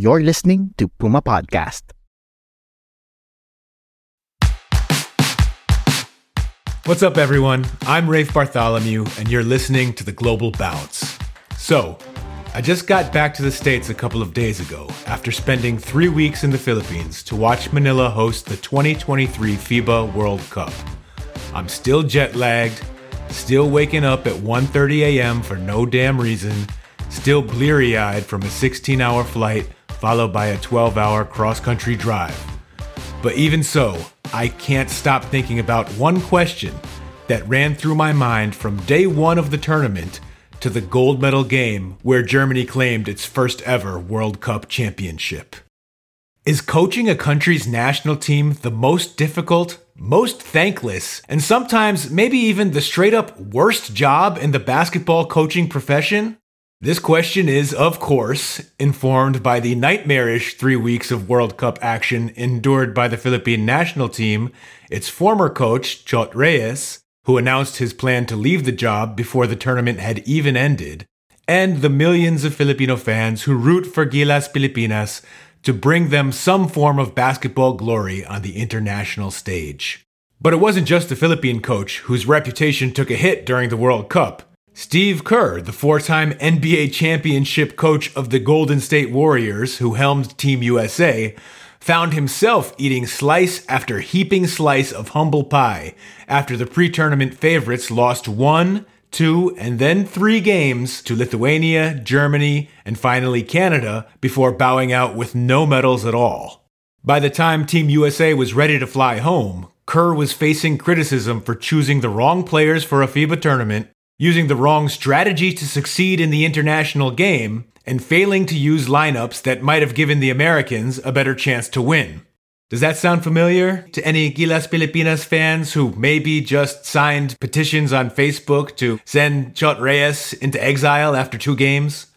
You're listening to Puma Podcast. What's up, everyone? I'm Rafe Bartholomew, and you're listening to the Global Bounce. So, I just got back to the States a couple of days ago after spending three weeks in the Philippines to watch Manila host the 2023 FIBA World Cup. I'm still jet lagged, still waking up at 1:30 a.m. for no damn reason, still bleary-eyed from a 16-hour flight followed by a 12-hour cross-country drive. But even so, I can't stop thinking about one question that ran through my mind from day 1 of the tournament to the gold medal game where Germany claimed its first ever World Cup championship. Is coaching a country's national team the most difficult, most thankless, and sometimes maybe even the straight up worst job in the basketball coaching profession? This question is, of course, informed by the nightmarish three weeks of World Cup action endured by the Philippine national team, its former coach, Chot Reyes, who announced his plan to leave the job before the tournament had even ended, and the millions of Filipino fans who root for Gilas Pilipinas to bring them some form of basketball glory on the international stage. But it wasn't just the Philippine coach whose reputation took a hit during the World Cup. Steve Kerr, the four time NBA championship coach of the Golden State Warriors, who helmed Team USA, found himself eating slice after heaping slice of humble pie after the pre tournament favorites lost one, two, and then three games to Lithuania, Germany, and finally Canada before bowing out with no medals at all. By the time Team USA was ready to fly home, Kerr was facing criticism for choosing the wrong players for a FIBA tournament using the wrong strategy to succeed in the international game, and failing to use lineups that might have given the Americans a better chance to win. Does that sound familiar to any Gilas Pilipinas fans who maybe just signed petitions on Facebook to send Chot Reyes into exile after two games?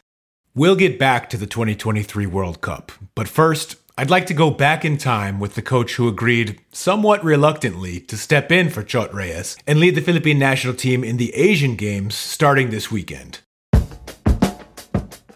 We'll get back to the 2023 World Cup, but first, I'd like to go back in time with the coach who agreed, somewhat reluctantly, to step in for Chot Reyes and lead the Philippine national team in the Asian Games starting this weekend.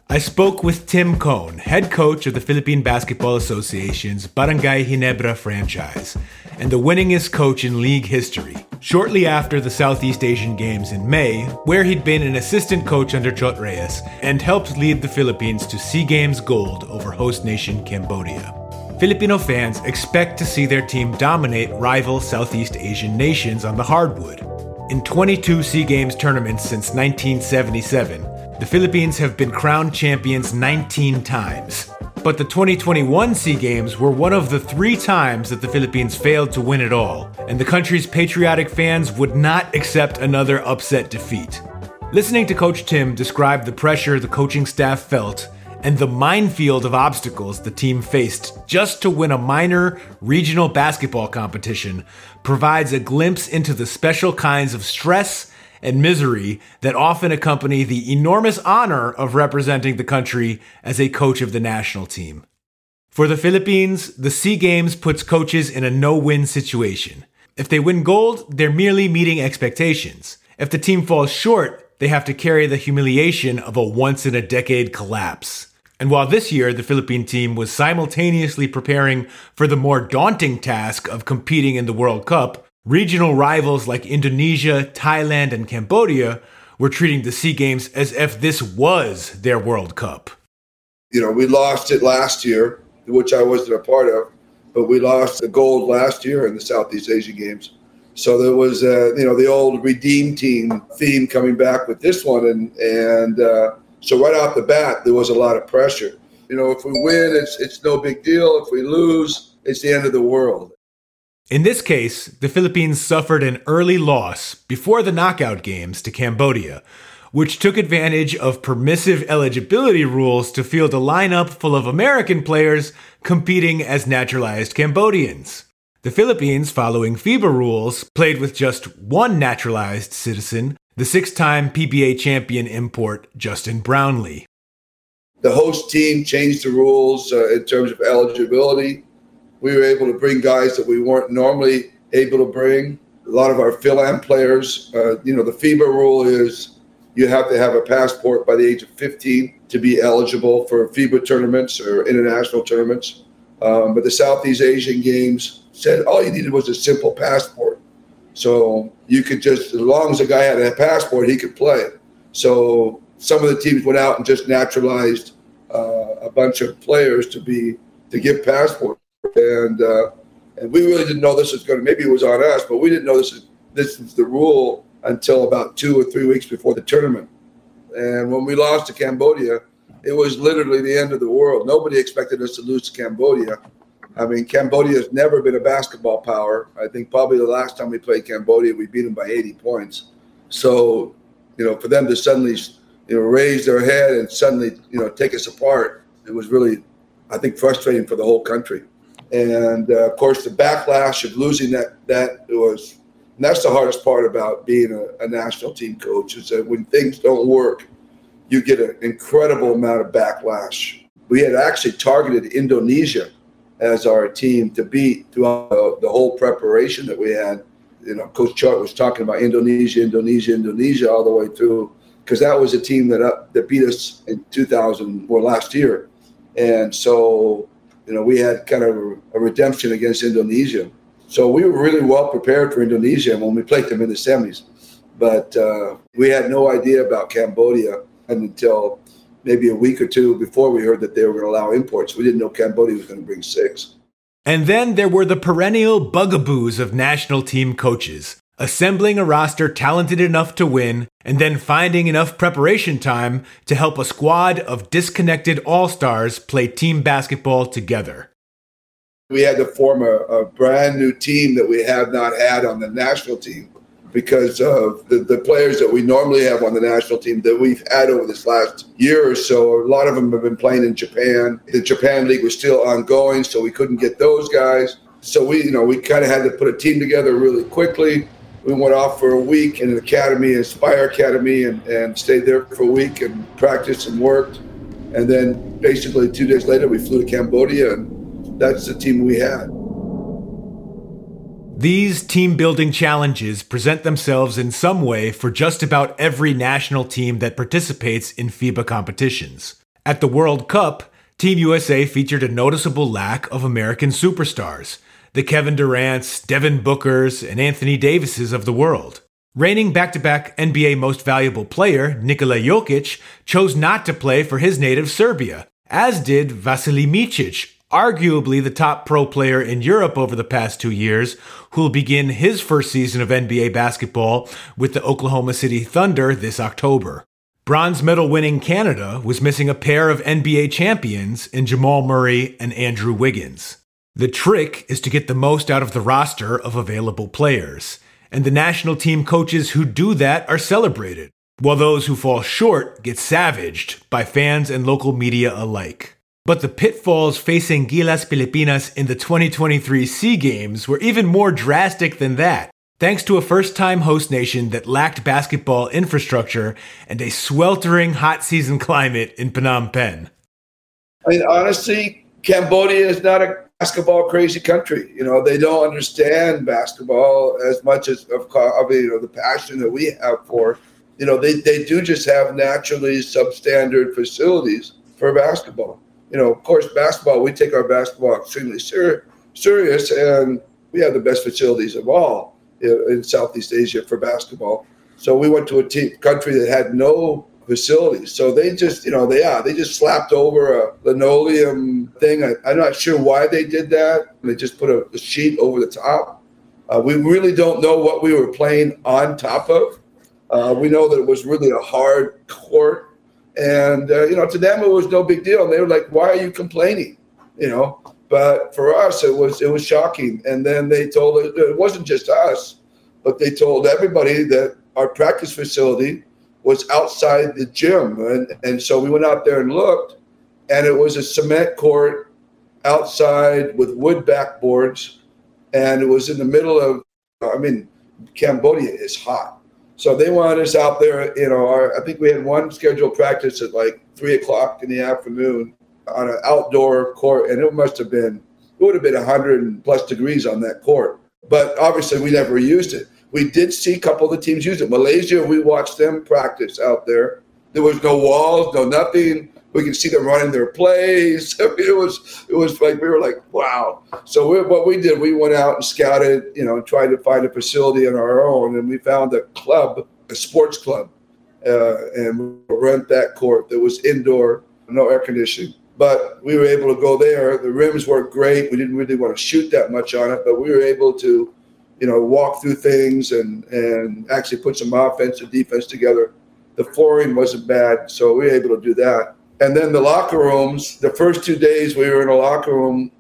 I spoke with Tim Cone, head coach of the Philippine Basketball Association's Barangay Ginebra franchise, and the winningest coach in league history, shortly after the Southeast Asian Games in May, where he'd been an assistant coach under Chot Reyes and helped lead the Philippines to SEA Games gold over host nation Cambodia. Filipino fans expect to see their team dominate rival Southeast Asian nations on the hardwood. In 22 SEA Games tournaments since 1977, the Philippines have been crowned champions 19 times. But the 2021 SEA Games were one of the three times that the Philippines failed to win it all, and the country's patriotic fans would not accept another upset defeat. Listening to Coach Tim describe the pressure the coaching staff felt and the minefield of obstacles the team faced just to win a minor regional basketball competition provides a glimpse into the special kinds of stress and misery that often accompany the enormous honor of representing the country as a coach of the national team. For the Philippines, the SEA Games puts coaches in a no win situation. If they win gold, they're merely meeting expectations. If the team falls short, they have to carry the humiliation of a once in a decade collapse. And while this year the Philippine team was simultaneously preparing for the more daunting task of competing in the World Cup, Regional rivals like Indonesia, Thailand, and Cambodia were treating the SEA Games as if this was their World Cup. You know, we lost it last year, which I wasn't a part of, but we lost the gold last year in the Southeast Asian Games. So there was, uh, you know, the old redeem team theme coming back with this one, and and uh, so right off the bat there was a lot of pressure. You know, if we win, it's it's no big deal. If we lose, it's the end of the world. In this case, the Philippines suffered an early loss before the knockout games to Cambodia, which took advantage of permissive eligibility rules to field a lineup full of American players competing as naturalized Cambodians. The Philippines, following FIBA rules, played with just one naturalized citizen, the six time PBA champion import Justin Brownlee. The host team changed the rules uh, in terms of eligibility we were able to bring guys that we weren't normally able to bring. A lot of our fill-in players, uh, you know, the FIBA rule is you have to have a passport by the age of 15 to be eligible for FIBA tournaments or international tournaments. Um, but the Southeast Asian Games said all you needed was a simple passport. So you could just, as long as a guy had a passport, he could play. So some of the teams went out and just naturalized uh, a bunch of players to be to give passports and uh, and we really didn't know this was going to. Maybe it was on us, but we didn't know this is this is the rule until about two or three weeks before the tournament. And when we lost to Cambodia, it was literally the end of the world. Nobody expected us to lose to Cambodia. I mean, Cambodia has never been a basketball power. I think probably the last time we played Cambodia, we beat them by 80 points. So, you know, for them to suddenly, you know, raise their head and suddenly, you know, take us apart, it was really, I think, frustrating for the whole country and uh, of course the backlash of losing that that was that's the hardest part about being a, a, national team coach is that when things don't work you get an incredible amount of backlash. We had actually targeted indonesia as our team to beat throughout the, the whole preparation that we had. You know coach Chot was talking about indonesia indonesia indonesia all the way through because that was a team that that beat us in 2000 or last year. And so you know, we had kind of a redemption against Indonesia. So we were really well prepared for Indonesia when we played them in the semis. But uh, we had no idea about Cambodia until maybe a week or two before we heard that they were going to allow imports. We didn't know Cambodia was going to bring six. And then there were the perennial bugaboos of national team coaches assembling a roster talented enough to win, and then finding enough preparation time to help a squad of disconnected all stars play team basketball together. We had to form a, a, brand new team that we have not had on the national team because of the, the players that we normally have on the national team that we've had over this last year or so. A lot of them have been playing in Japan. The Japan League was still ongoing, so we couldn't get those guys. So we, you know, we kind of had to put a team together really quickly we went off for a week in an academy, Aspire Academy, and, and stayed there for a week and practiced and worked. And then basically two days later, we flew to Cambodia, and that's the team we had. These team building challenges present themselves in some way for just about every national team that participates in FIBA competitions. At the World Cup, Team USA featured a noticeable lack of American superstars the Kevin Durant's, Devin Booker's, and Anthony Davis's of the world. Reigning back to back NBA Most Valuable Player, Nikola Jokic, chose not to play for his native Serbia, as did Vasilije Micic, arguably the top pro player in Europe over the past two years, who'll begin his first season of NBA basketball with the Oklahoma City Thunder this October. Bronze medal winning Canada was missing a pair of NBA champions in Jamal Murray and Andrew Wiggins. The trick is to get the most out of the roster of available players, and the national team coaches who do that are celebrated, while those who fall short get savaged by fans and local media alike. But the pitfalls facing Gilas Pilipinas in the 2023 SEA Games were even more drastic than that, thanks to a first time host nation that lacked basketball infrastructure and a sweltering hot season climate in Phnom Penh. I mean, honestly, Cambodia is not a basketball crazy country. You know, they don't understand basketball as much as of, of you know the passion that we have for. You know, they, they do just have naturally substandard facilities for basketball. You know, of course, basketball, we take our basketball extremely ser- serious, and we have the best facilities of all in Southeast Asia for basketball. So we went to a team, country that had no facilities. So they just, you know, they yeah, they just slapped over a linoleum thing. I, am not sure why they did that. They just put a, a sheet over the top. Uh, we really don't know what we were playing on top of. Uh, we know that it was really a hard court, and uh, you know, to them it was no big deal. And they were like, "Why are you complaining?" You know, But for us, it was it was shocking. And then they told us it wasn't just us, but they told everybody that our practice facility was outside the gym, and and so we went out there and looked, and it was a cement court outside with wood backboards, and it was in the middle of. I mean, Cambodia is hot. So they wanted us out there, you know, our, I think we had one scheduled practice at like three o'clock in the afternoon on an outdoor court, and it must have been, it would have been 100 plus degrees on that court. But obviously, we never used it. We did see a couple of the teams use it. Malaysia, we watched them practice out there. There was no walls, no nothing. We could see them running their plays. it was it was like we were like, wow. So we, what we did, we went out and scouted, you know, tried to find a facility on our own, and we found a club, a sports club, uh, and we rent that court that was indoor, no air conditioning. But we were able to go there. The rims worked great. We didn't really want to shoot that much on it, but we were able to, you know, walk through things and and actually put some offense and defense together. The flooring wasn't bad, so we were able to do that. And then the locker rooms, the first two days we were in a locker room,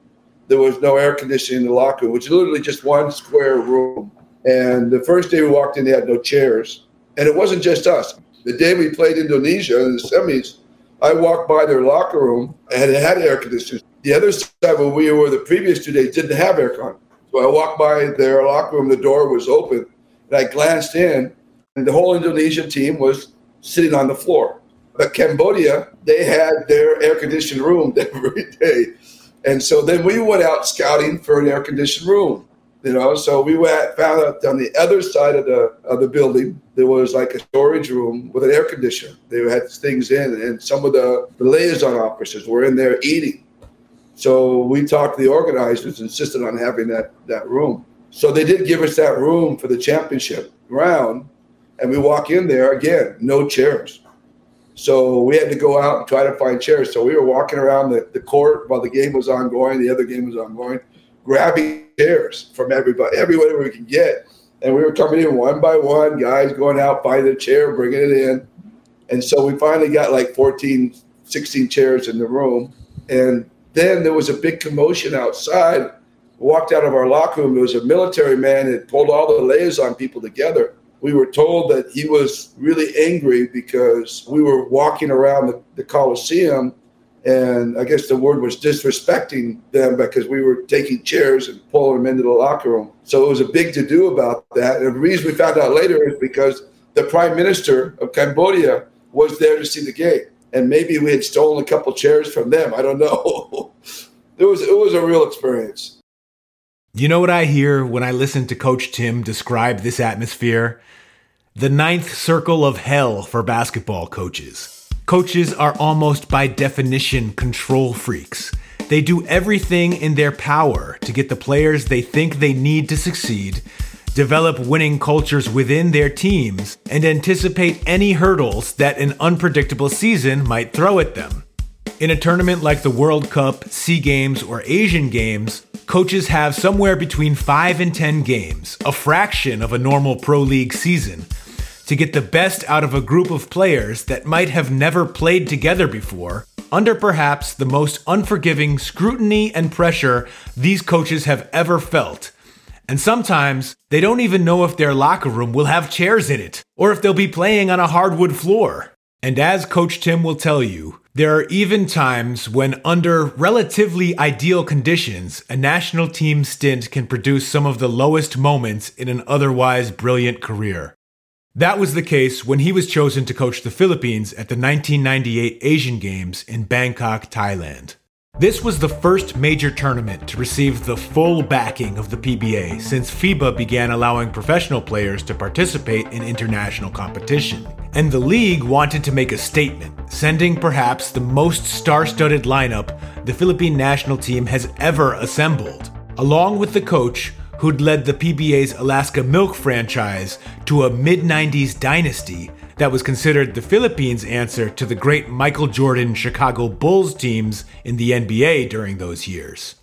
there was no air conditioning in the locker room, which is literally just one square room. And the first day we walked in, they had no chairs. And it wasn't just us. The day we played Indonesia in the semis, I walked by their locker room and it had air conditioning. The other side where we were the previous two days didn't have aircon. So I walked by their locker room, the door was open, and I glanced in, and the whole Indonesian team was sitting on the floor. But Cambodia, they had their air conditioned room every day. And so then we went out scouting for an air conditioned room. You know, so we went found out on the other side of the of the building there was like a storage room with an air conditioner. They had things in, and some of the, the liaison officers were in there eating. So we talked to the organizers, insisted on having that that room. So they did give us that room for the championship round, and we walk in there again, no chairs. So we had to go out and try to find chairs. So we were walking around the, the court while the game was ongoing, the other game was ongoing, grabbing chairs from everybody, everywhere we could get. And we were coming in one by one, guys going out, finding a chair, bringing it in. And so we finally got like 14, 16 chairs in the room. And then there was a big commotion outside. Walked out of our locker room. There was a military man that pulled all the liaison people together we were told that he was really angry because we were walking around the, the Coliseum and I guess the word was disrespecting them because we were taking chairs and pulling them into the locker room. So it was a big to do about that. And the reason we found out later is because the prime minister of Cambodia was there to see the game. And maybe we had stolen a couple chairs from them. I don't know. it was it was a real experience. You know what I hear when I listen to Coach Tim describe this atmosphere? The ninth circle of hell for basketball coaches. Coaches are almost by definition control freaks. They do everything in their power to get the players they think they need to succeed, develop winning cultures within their teams, and anticipate any hurdles that an unpredictable season might throw at them. In a tournament like the World Cup, SEA Games, or Asian Games, coaches have somewhere between 5 and 10 games, a fraction of a normal Pro League season, to get the best out of a group of players that might have never played together before, under perhaps the most unforgiving scrutiny and pressure these coaches have ever felt. And sometimes they don't even know if their locker room will have chairs in it, or if they'll be playing on a hardwood floor. And as Coach Tim will tell you, there are even times when, under relatively ideal conditions, a national team stint can produce some of the lowest moments in an otherwise brilliant career. That was the case when he was chosen to coach the Philippines at the 1998 Asian Games in Bangkok, Thailand. This was the first major tournament to receive the full backing of the PBA since FIBA began allowing professional players to participate in international competition. And the league wanted to make a statement, sending perhaps the most star studded lineup the Philippine national team has ever assembled, along with the coach who'd led the PBA's Alaska Milk franchise to a mid 90s dynasty that was considered the Philippines' answer to the great Michael Jordan Chicago Bulls teams in the NBA during those years.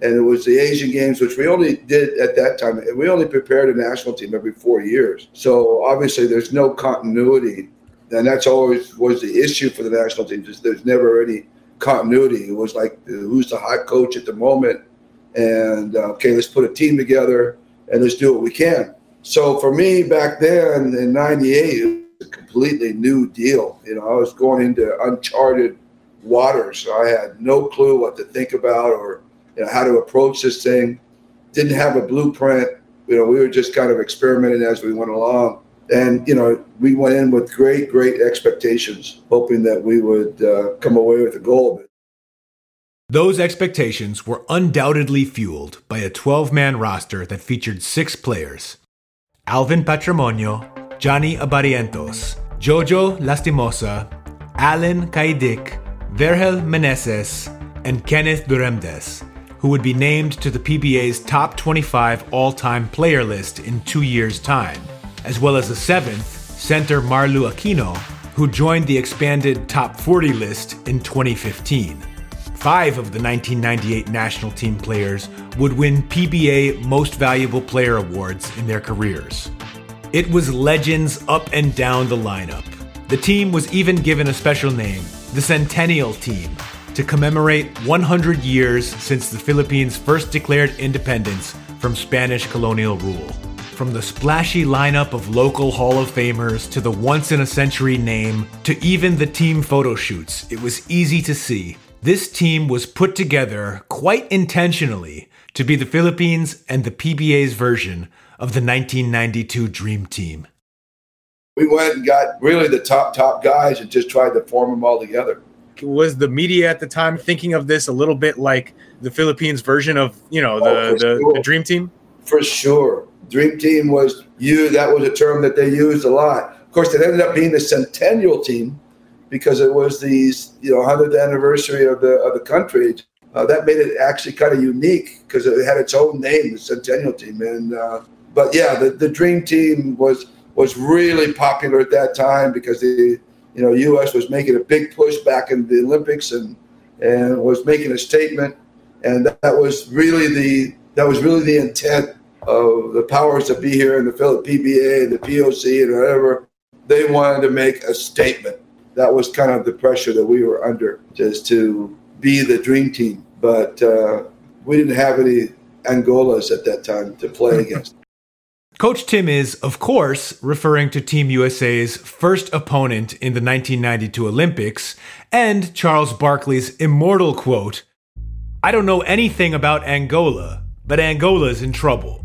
And it was the Asian Games, which we only did at that time. We only prepared a national team every four years. So obviously, there's no continuity. And that's always was the issue for the national teams. Is there's never any continuity. It was like who's the hot coach at the moment, and uh, okay, let's put a team together and let's do what we can. So for me back then in '98, it was a completely new deal. You know, I was going into uncharted waters. I had no clue what to think about or you know, how to approach this thing. Didn't have a blueprint. You know, we were just kind of experimenting as we went along. And, you know, we went in with great, great expectations, hoping that we would uh, come away with a gold. Those expectations were undoubtedly fueled by a 12 man roster that featured six players Alvin Patrimonio, Johnny Abarientos, Jojo Lastimosa, Allan Caidic, Vergel Meneses, and Kenneth Duremdes, who would be named to the PBA's top 25 all time player list in two years' time, as well as a seventh, center Marlu Aquino, who joined the expanded top 40 list in 2015. Five of the 1998 national team players would win PBA Most Valuable Player awards in their careers. It was legends up and down the lineup. The team was even given a special name, the Centennial Team, to commemorate 100 years since the Philippines first declared independence from Spanish colonial rule. From the splashy lineup of local Hall of Famers to the once in a century name to even the team photo shoots, it was easy to see this team was put together quite intentionally to be the Philippines and the PBA's version of the 1992 Dream Team. We went and got really the top, top guys and just tried to form them all together was the media at the time thinking of this a little bit like the Philippines version of you know the, oh, the, sure. the, dream team? For sure, dream team was you. That was a term that they used a lot. Of course, it ended up being the centennial team because it was the you know hundredth anniversary of the of the country. Uh, that made it actually kind of unique because it had its own name, the centennial team. And uh, but yeah, the, the dream team was was really popular at that time because the you know, U.S. was making a big push back in the Olympics and and was making a statement, and that was really the that was really the intent of the powers that be here in the Philip PBA and the POC and whatever. They wanted to make a statement. That was kind of the pressure that we were under, just to be the dream team. But uh, we didn't have any Angolas at that time to play against. Coach Tim is, of course, referring to Team USA's first opponent in the 1992 Olympics and Charles Barkley's immortal quote I don't know anything about Angola, but Angola's in trouble.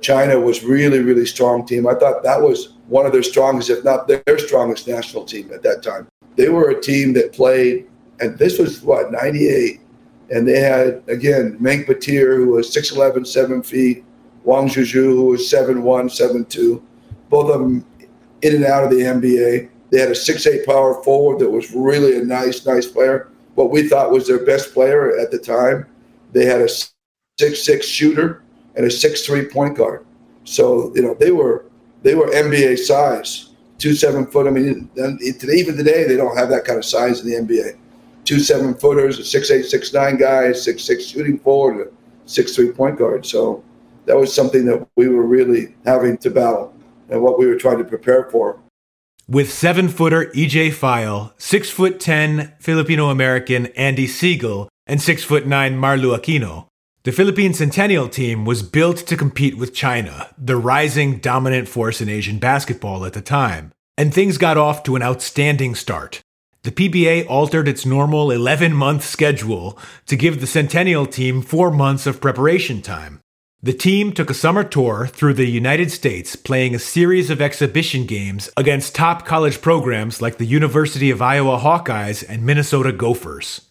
China was really, really strong team. I thought that was one of their strongest, if not their strongest national team at that time. They were a team that played and this was what 98 and they had again Mengke Bateer who was 6'11 7 feet Wang Zhizhi who was 7'1 7'2 both of them in and out of the NBA they had a 6'8 power forward that was really a nice nice player what we thought was their best player at the time. They had a 6'6 shooter and a 6'3 point guard so you know they were they were NBA size two seven foot. I mean, even today they don't have that kind of size in the NBA two seven footers, a six eight, six nine guy, six six shooting forward, a six three point guard. So that was something that we were really having to battle and what we were trying to prepare for. With seven footer EJ Feihl, six foot ten Filipino American Andy Seigle, and six foot nine Marlu Aquino, The Philippine Centennial team was built to compete with China, the rising dominant force in Asian basketball at the time, and things got off to an outstanding start. The PBA altered its normal 11 month schedule to give the Centennial team four months of preparation time. The team took a summer tour through the United States, playing a series of exhibition games against top college programs like the University of Iowa Hawkeyes and Minnesota Gophers.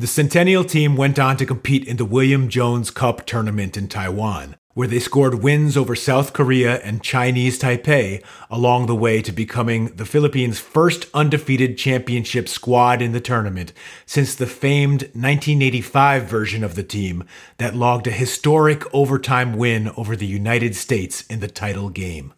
The Centennial team went on to compete in the William Jones Cup tournament in Taiwan, where they scored wins over South Korea and Chinese Taipei along the way to becoming the Philippines' first undefeated championship squad in the tournament since the famed 1985 version of the team that logged a historic overtime win over the United States in the title game.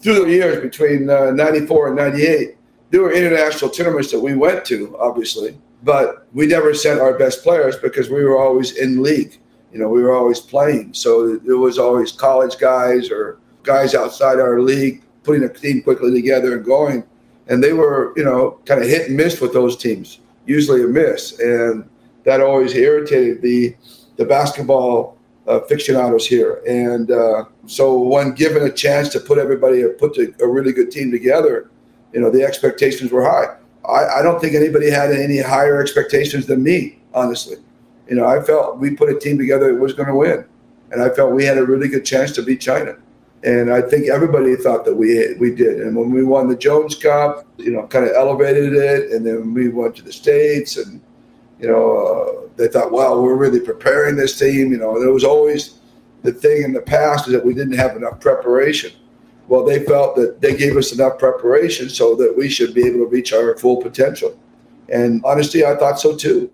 Through the years between uh, 94 and 98, there were international tournaments that we went to, obviously, but we never sent our best players because we were always in league you know, we were always playing. So it was always college guys or guys outside our league putting a team quickly together and going. And they were, you know, kind of hit and miss with those teams, usually a miss. And that always irritated the the basketball uh, aficionados here. And uh, so when given a chance to put everybody, put a really good team together, you know, the expectations were high. I, I don't think anybody had any higher expectations than me, honestly you know, I felt we put a team together that was going to win, and I felt we had a really good chance to beat China. And I think everybody thought that we we did. And when we won the Jones Cup, you know, kind of elevated it, and then we went to the states, and you know, uh, they thought, wow, we're really preparing this team. You know, there was always the thing in the past is that we didn't have enough preparation. Well, they felt that they gave us enough preparation so that we should be able to reach our full potential. And honestly, I thought so too.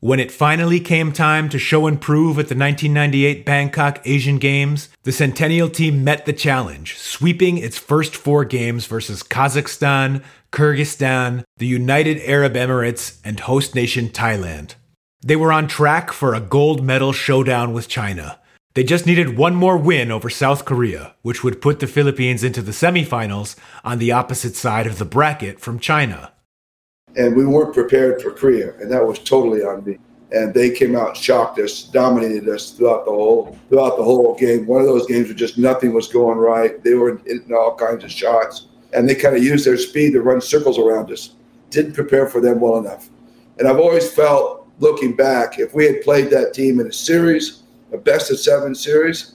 When it finally came time to show and prove at the 1998 Bangkok Asian Games, the Centennial team met the challenge, sweeping its first four games versus Kazakhstan, Kyrgyzstan, the United Arab Emirates, and host nation Thailand. They were on track for a gold medal showdown with China. They just needed one more win over South Korea, which would put the Philippines into the semifinals on the opposite side of the bracket from China and we weren't prepared for Korea, and that was totally on me. And they came out shocked us, dominated us throughout the whole throughout the whole game. One of those games where just nothing was going right. They were hitting all kinds of shots, and they kind of used their speed to run circles around us. Didn't prepare for them well enough. And I've always felt, looking back, if we had played that team in a series, a best of seven series,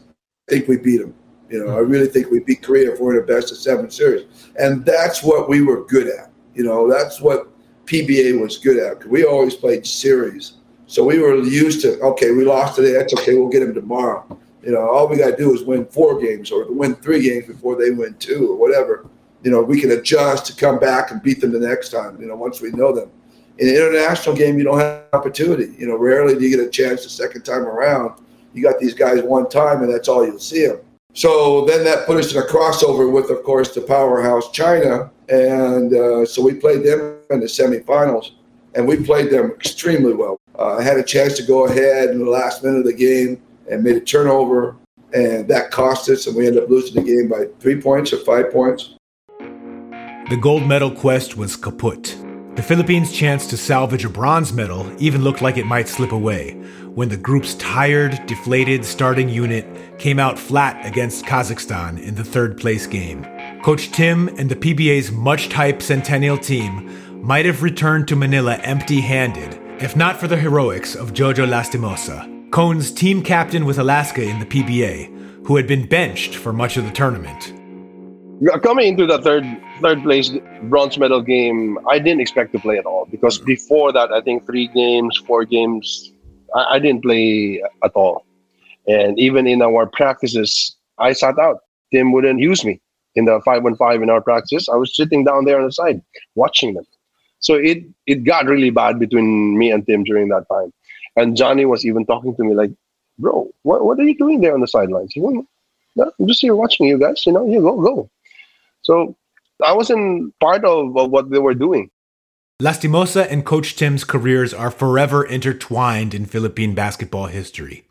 I think we beat them. You know, I hmm. really think we beat Korea if we're in a best of seven series, and that's what we were good at. You know, that's what PBA was good at. We always played series. So we were used to, okay, we lost today. That's okay. We'll get them tomorrow. You know, all we got to do is win four games or win three games before they win two or whatever. You know, we can adjust to come back and beat them the next time, you know, once we know them. In an international game, you don't have opportunity. You know, rarely do you get a chance the second time around. You got these guys one time, and that's all you'll see them. So then that put us in a crossover with, of course, the powerhouse China. And uh, so we played them in the semifinals, and we played them extremely well. Uh, I had a chance to go ahead in the last minute of the game and made a turnover, and that cost us, and we ended up losing the game by three points or five points. The gold medal quest was kaput. The Philippines' chance to salvage a bronze medal even looked like it might slip away when the group's tired, deflated starting unit came out flat against Kazakhstan in the third place game. Coach Tim and the PBA's much hyped Centennial team might have returned to Manila empty handed, if not for the heroics of Jojo Lastimosa, Cone's team captain with Alaska in the PBA, who had been benched for much of the tournament. Coming into the third third place bronze medal game, I didn't expect to play at all because before that, I think three games, four games, I, I didn't play at all. And even in our practices, I sat out. Tim wouldn't use me in the five one five in our practice. I was sitting down there on the side watching them. So it it got really bad between me and Tim during that time. And Johnny was even talking to me like, "Bro, what what are you doing there on the sidelines?" No, I'm just here watching you guys. You know, you go go. So I wasn't part of, of what they were doing. Lastimosa and Coach Tim's careers are forever intertwined in Philippine basketball history.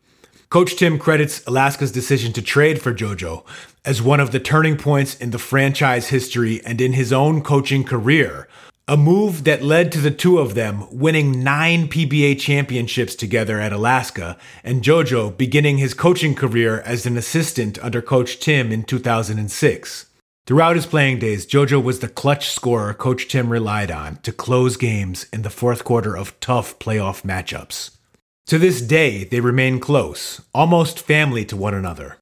Coach Tim credits Alaska's decision to trade for JoJo as one of the turning points in the franchise history and in his own coaching career, a move that led to the two of them winning nine PBA championships together at Alaska, and JoJo beginning his coaching career as an assistant under Coach Tim in 2006. Throughout his playing days, JoJo was the clutch scorer Coach Tim relied on to close games in the fourth quarter of tough playoff matchups. To this day, they remain close, almost family to one another.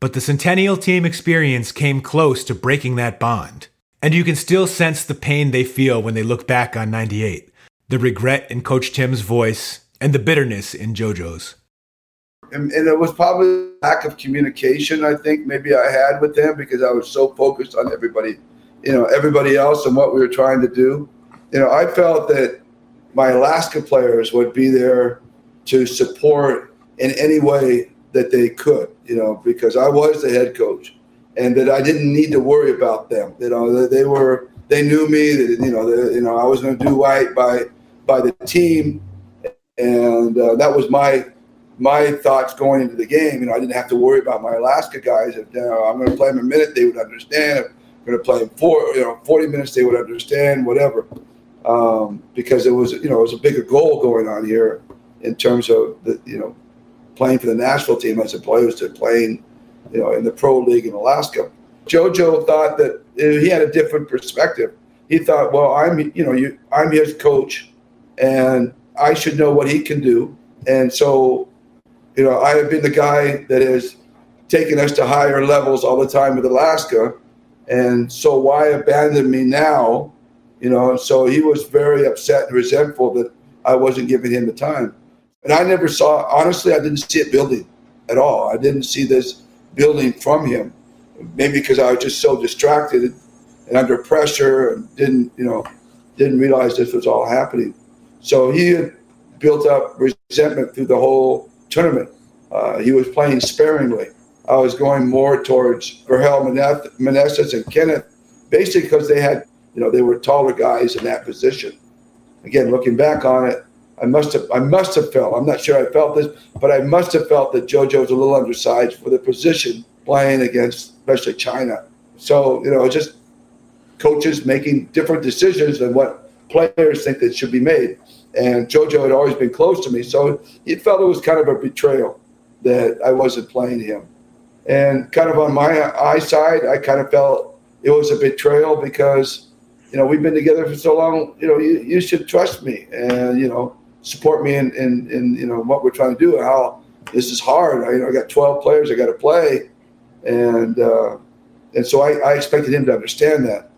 But the Centennial team experience came close to breaking that bond. And you can still sense the pain they feel when they look back on 98, the regret in Coach Tim's voice, and the bitterness in JoJo's. And, and it was probably lack of communication, I think, maybe I had with them because I was so focused on everybody, you know, everybody else and what we were trying to do. You know, I felt that my Alaska players would be there to support in any way that they could, you know, because I was the head coach and that I didn't need to worry about them. You know, they were they knew me. That you know, they, you know, I was going to do right by by the team, and uh, that was my my thoughts going into the game. You know, I didn't have to worry about my Alaska guys. If you know, I'm going to play them a minute, they would understand. If I'm going to play them four, you know, 40 minutes, they would understand. Whatever, um, because it was you know it was a bigger goal going on here in terms of the you know playing for the national team as opposed to playing you know, in the pro league in Alaska. JoJo thought that he had a different perspective. He thought, well, I'm, you know, you, I'm his coach, and I should know what he can do. And so, you know, I have been the guy that has taken us to higher levels all the time with Alaska, and so why abandon me now? You know, so he was very upset and resentful that I wasn't giving him the time. And I never saw, honestly, I didn't see it building at all. I didn't see this building from him. Maybe because I was just so distracted and under pressure and didn't, you know, didn't realize this was all happening. So he had built up resentment through the whole tournament. Uh, he was playing sparingly. I was going more towards Vergel Meneses and Kenneth, basically because they had, you know, they were taller guys in that position. Again, looking back on it, I must have I must have felt I'm not sure I felt this, but I must have felt that JoJo was a little undersized for the position playing against especially China. So you know, just coaches making different decisions than what players think that should be made. And JoJo had always been close to me, so he felt it was kind of a betrayal that I wasn't playing him. And kind of on my eye side, I kind of felt it was a betrayal because you know we've been together for so long. You know, you, you should trust me, and you know support me in, in, in you know what we're trying to do and how this is hard. I, you know, I got 12 players I got to play, and uh, and so I, I expected him to understand that.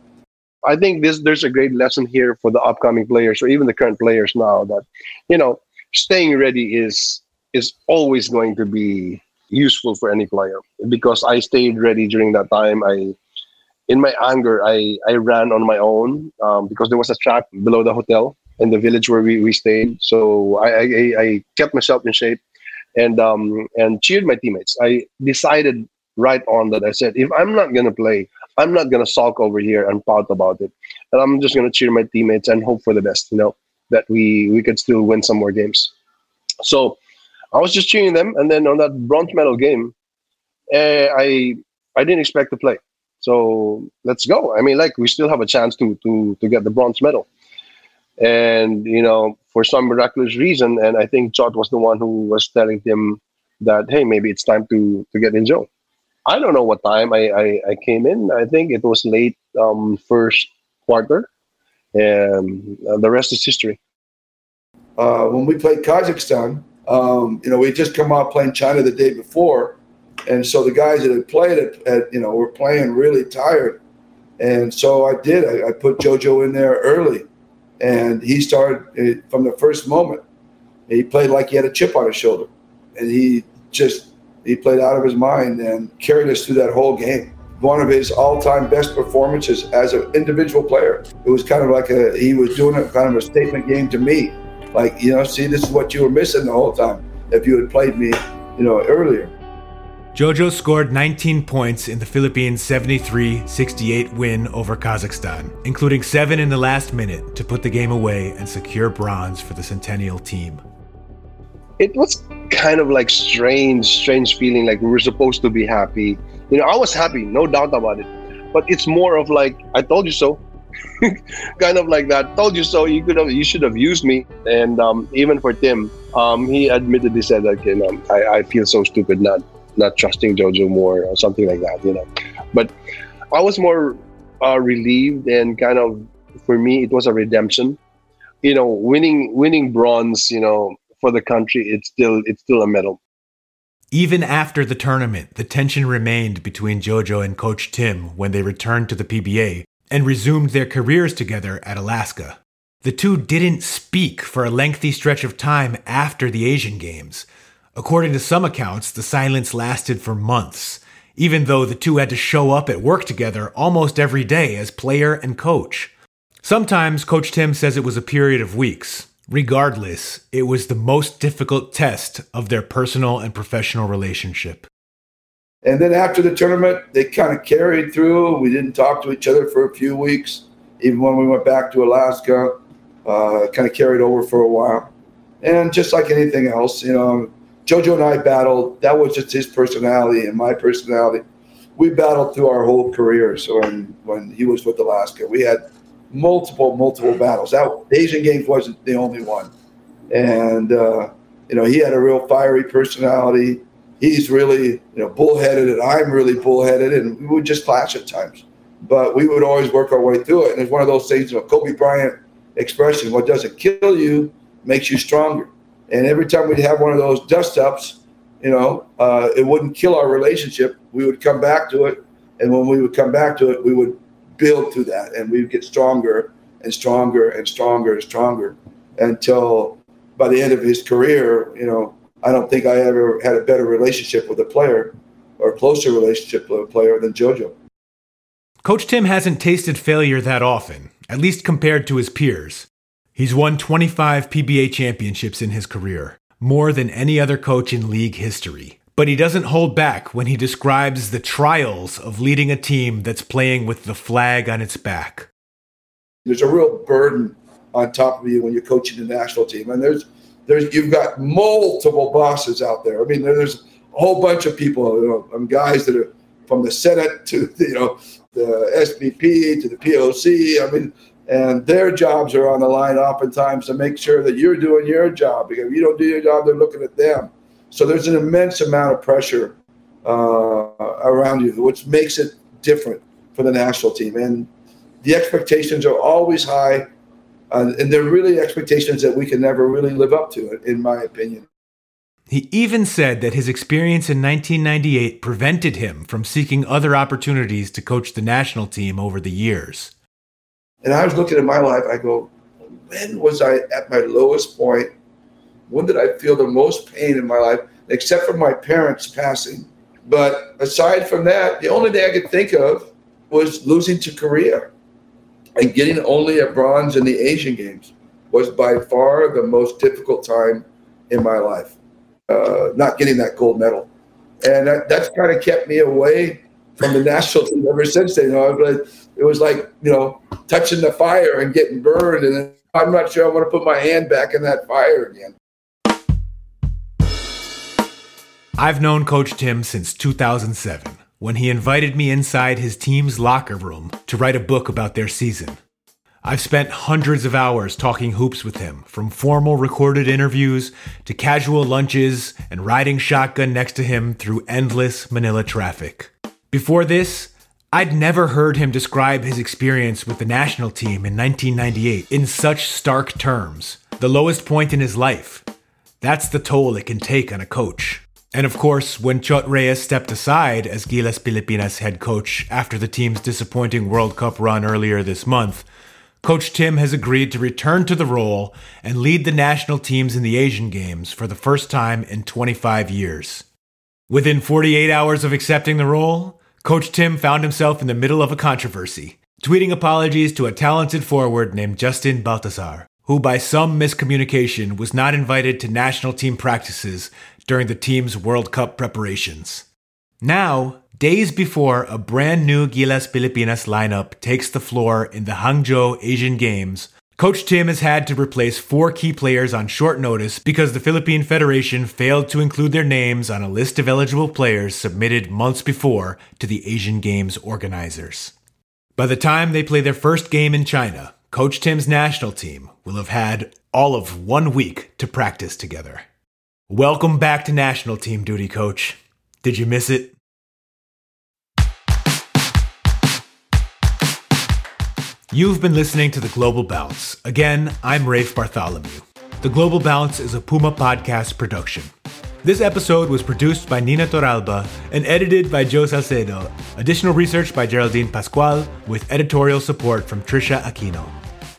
I think this there's a great lesson here for the upcoming players or even the current players now that you know staying ready is is always going to be useful for any player because I stayed ready during that time. I in my anger I I ran on my own um, because there was a track below the hotel in the village where we, we stayed. So I, I, I kept myself in shape and um, and cheered my teammates. I decided right on that I said, if I'm not gonna play, I'm not gonna sulk over here and pout about it. And I'm just gonna cheer my teammates and hope for the best, you know, that we we could still win some more games. So I was just cheering them, and then on that bronze medal game, uh, I I didn't expect to play. So let's go. I mean, like we still have a chance to to to get the bronze medal and you know for some miraculous reason and i think Chot was the one who was telling him that hey maybe it's time to to get in Joe. I don't know what time i i, I came in. I think it was late um first quarter and uh, the rest is history. Uh, when we played kazakhstan um, you know we just come out playing china the day before and so the guys that had played it at, you know were playing really tired. And so i did. I, I put jojo in there early and he started eh, from the first moment. He played like he had a chip on his shoulder, and he just he played out of his mind and carried us through that whole game. One of his all-time best performances as an individual player. It was kind of like a he was doing a kind of a statement game to me, like you know, see, this is what you were missing the whole time if you had played me, you know, earlier. Jojo scored 19 points in the Philippines' 73 68 win over Kazakhstan, including seven in the last minute to put the game away and secure bronze for the Centennial team. It was kind of like strange, strange feeling like we were supposed to be happy. You know, I was happy, no doubt about it. But it's more of like, I told you so. kind of like that. Told you so. You could have, you should have used me. And um, even for Tim, um, he admittedly said that you know I, I feel so stupid not not trusting Jojo more or something like that. You know, but I was more uh, relieved and kind of for me it was a redemption. You know, winning winning bronze. You know, for the country, it's still it's still a medal. Even after the tournament, the tension remained between Jojo and Coach Tim when they returned to the PBA and resumed their careers together at Alaska. The two didn't speak for a lengthy stretch of time after the Asian Games. According to some accounts, the silence lasted for months, even though the two had to show up at work together almost every day as player and coach. Sometimes Coach Tim says it was a period of weeks, Regardless, it was the most difficult test of their personal and professional relationship. And then after the tournament, they kind of carried through. We didn't talk to each other for a few weeks, even when we went back to Alaska. Uh, kind of carried over for a while. And just like anything else, you know, JoJo and I battled. That was just his personality and my personality. We battled through our whole career. So when, when he was with Alaska, we had multiple, multiple battles. That Asian Games wasn't the only one, and uh, you know he had a real fiery personality. He's really you know bullheaded, and I'm really bullheaded, and we would just clash at times. But we would always work our way through it, and it's one of those things. You know, Kobe Bryant expression: "What doesn't kill you makes you stronger." And every time we'd have one of those dust ups, you know, uh, it wouldn't kill our relationship. We would come back to it, and when we would come back to it, we would build through that and we get stronger and stronger and stronger and stronger until by the end of his career, you know, I don't think I ever had a better relationship with a player or closer relationship with a player than JoJo. Coach Tim hasn't tasted failure that often, at least compared to his peers. He's won 25 PBA championships in his career, more than any other coach in league history. But he doesn't hold back when he describes the trials of leading a team that's playing with the flag on its back. There's a real burden on top of you when you're coaching the national team, and there's there's you've got multiple bosses out there. I mean, there's a whole bunch of people, you know, um, guys that are from the Senate to the, you know the SBP to the POC. I mean, and their jobs are on the line oftentimes to make sure that you're doing your job because if you don't do your job, they're looking at them. So there's an immense amount of pressure uh, around you, which makes it different for the national team. And the expectations are always high, uh, and they're really expectations that we can never really live up to, in my opinion. He even said that his experience in 1998 prevented him from seeking other opportunities to coach the national team over the years. And I was looking at my life, I go, when was I at my lowest point when did I feel the most pain in my life, except for my parents passing? But aside from that, the only thing I could think of was losing to Korea and getting only a bronze in the Asian Games was by far the most difficult time in my life. Uh, not getting that gold medal, and that, that's kind of kept me away from the national team ever since then. You know, it was like you know touching the fire and getting burned, and I'm not sure I want to put my hand back in that fire again. I've known Coach Tim since 2007, when he invited me inside his team's locker room to write a book about their season. I've spent hundreds of hours talking hoops with him, from formal recorded interviews to casual lunches and riding shotgun next to him through endless Manila traffic. Before this, I'd never heard him describe his experience with the national team in 1998 in such stark terms. The lowest point in his life. That's the toll it can take on a coach. And of course, when Chot Reyes stepped aside as Gilas Pilipinas head coach after the team's disappointing World Cup run earlier this month, Coach Tim has agreed to return to the role and lead the national teams in the Asian Games for the first time in 25 years. Within 48 hours of accepting the role, Coach Tim found himself in the middle of a controversy, tweeting apologies to a talented forward named Justin Baltazar, who by some miscommunication was not invited to national team practices during the team's World Cup preparations. Now, days before a brand new Gilas Pilipinas lineup takes the floor in the Hangzhou Asian Games, Coach Tim has had to replace four key players on short notice because the Philippine Federation failed to include their names on a list of eligible players submitted months before to the Asian Games organizers. By the time they play their first game in China, Coach Tim's national team will have had all of one week to practice together. Welcome back to national team duty, Coach. Did you miss it? You've been listening to The Global Bounce. Again, I'm Rafe Bartholomew. The Global Bounce is a Puma podcast production. This episode was produced by Nina Toralba and edited by Joe Salcedo. Additional research by Geraldine Pascual with editorial support from Trisha Aquino.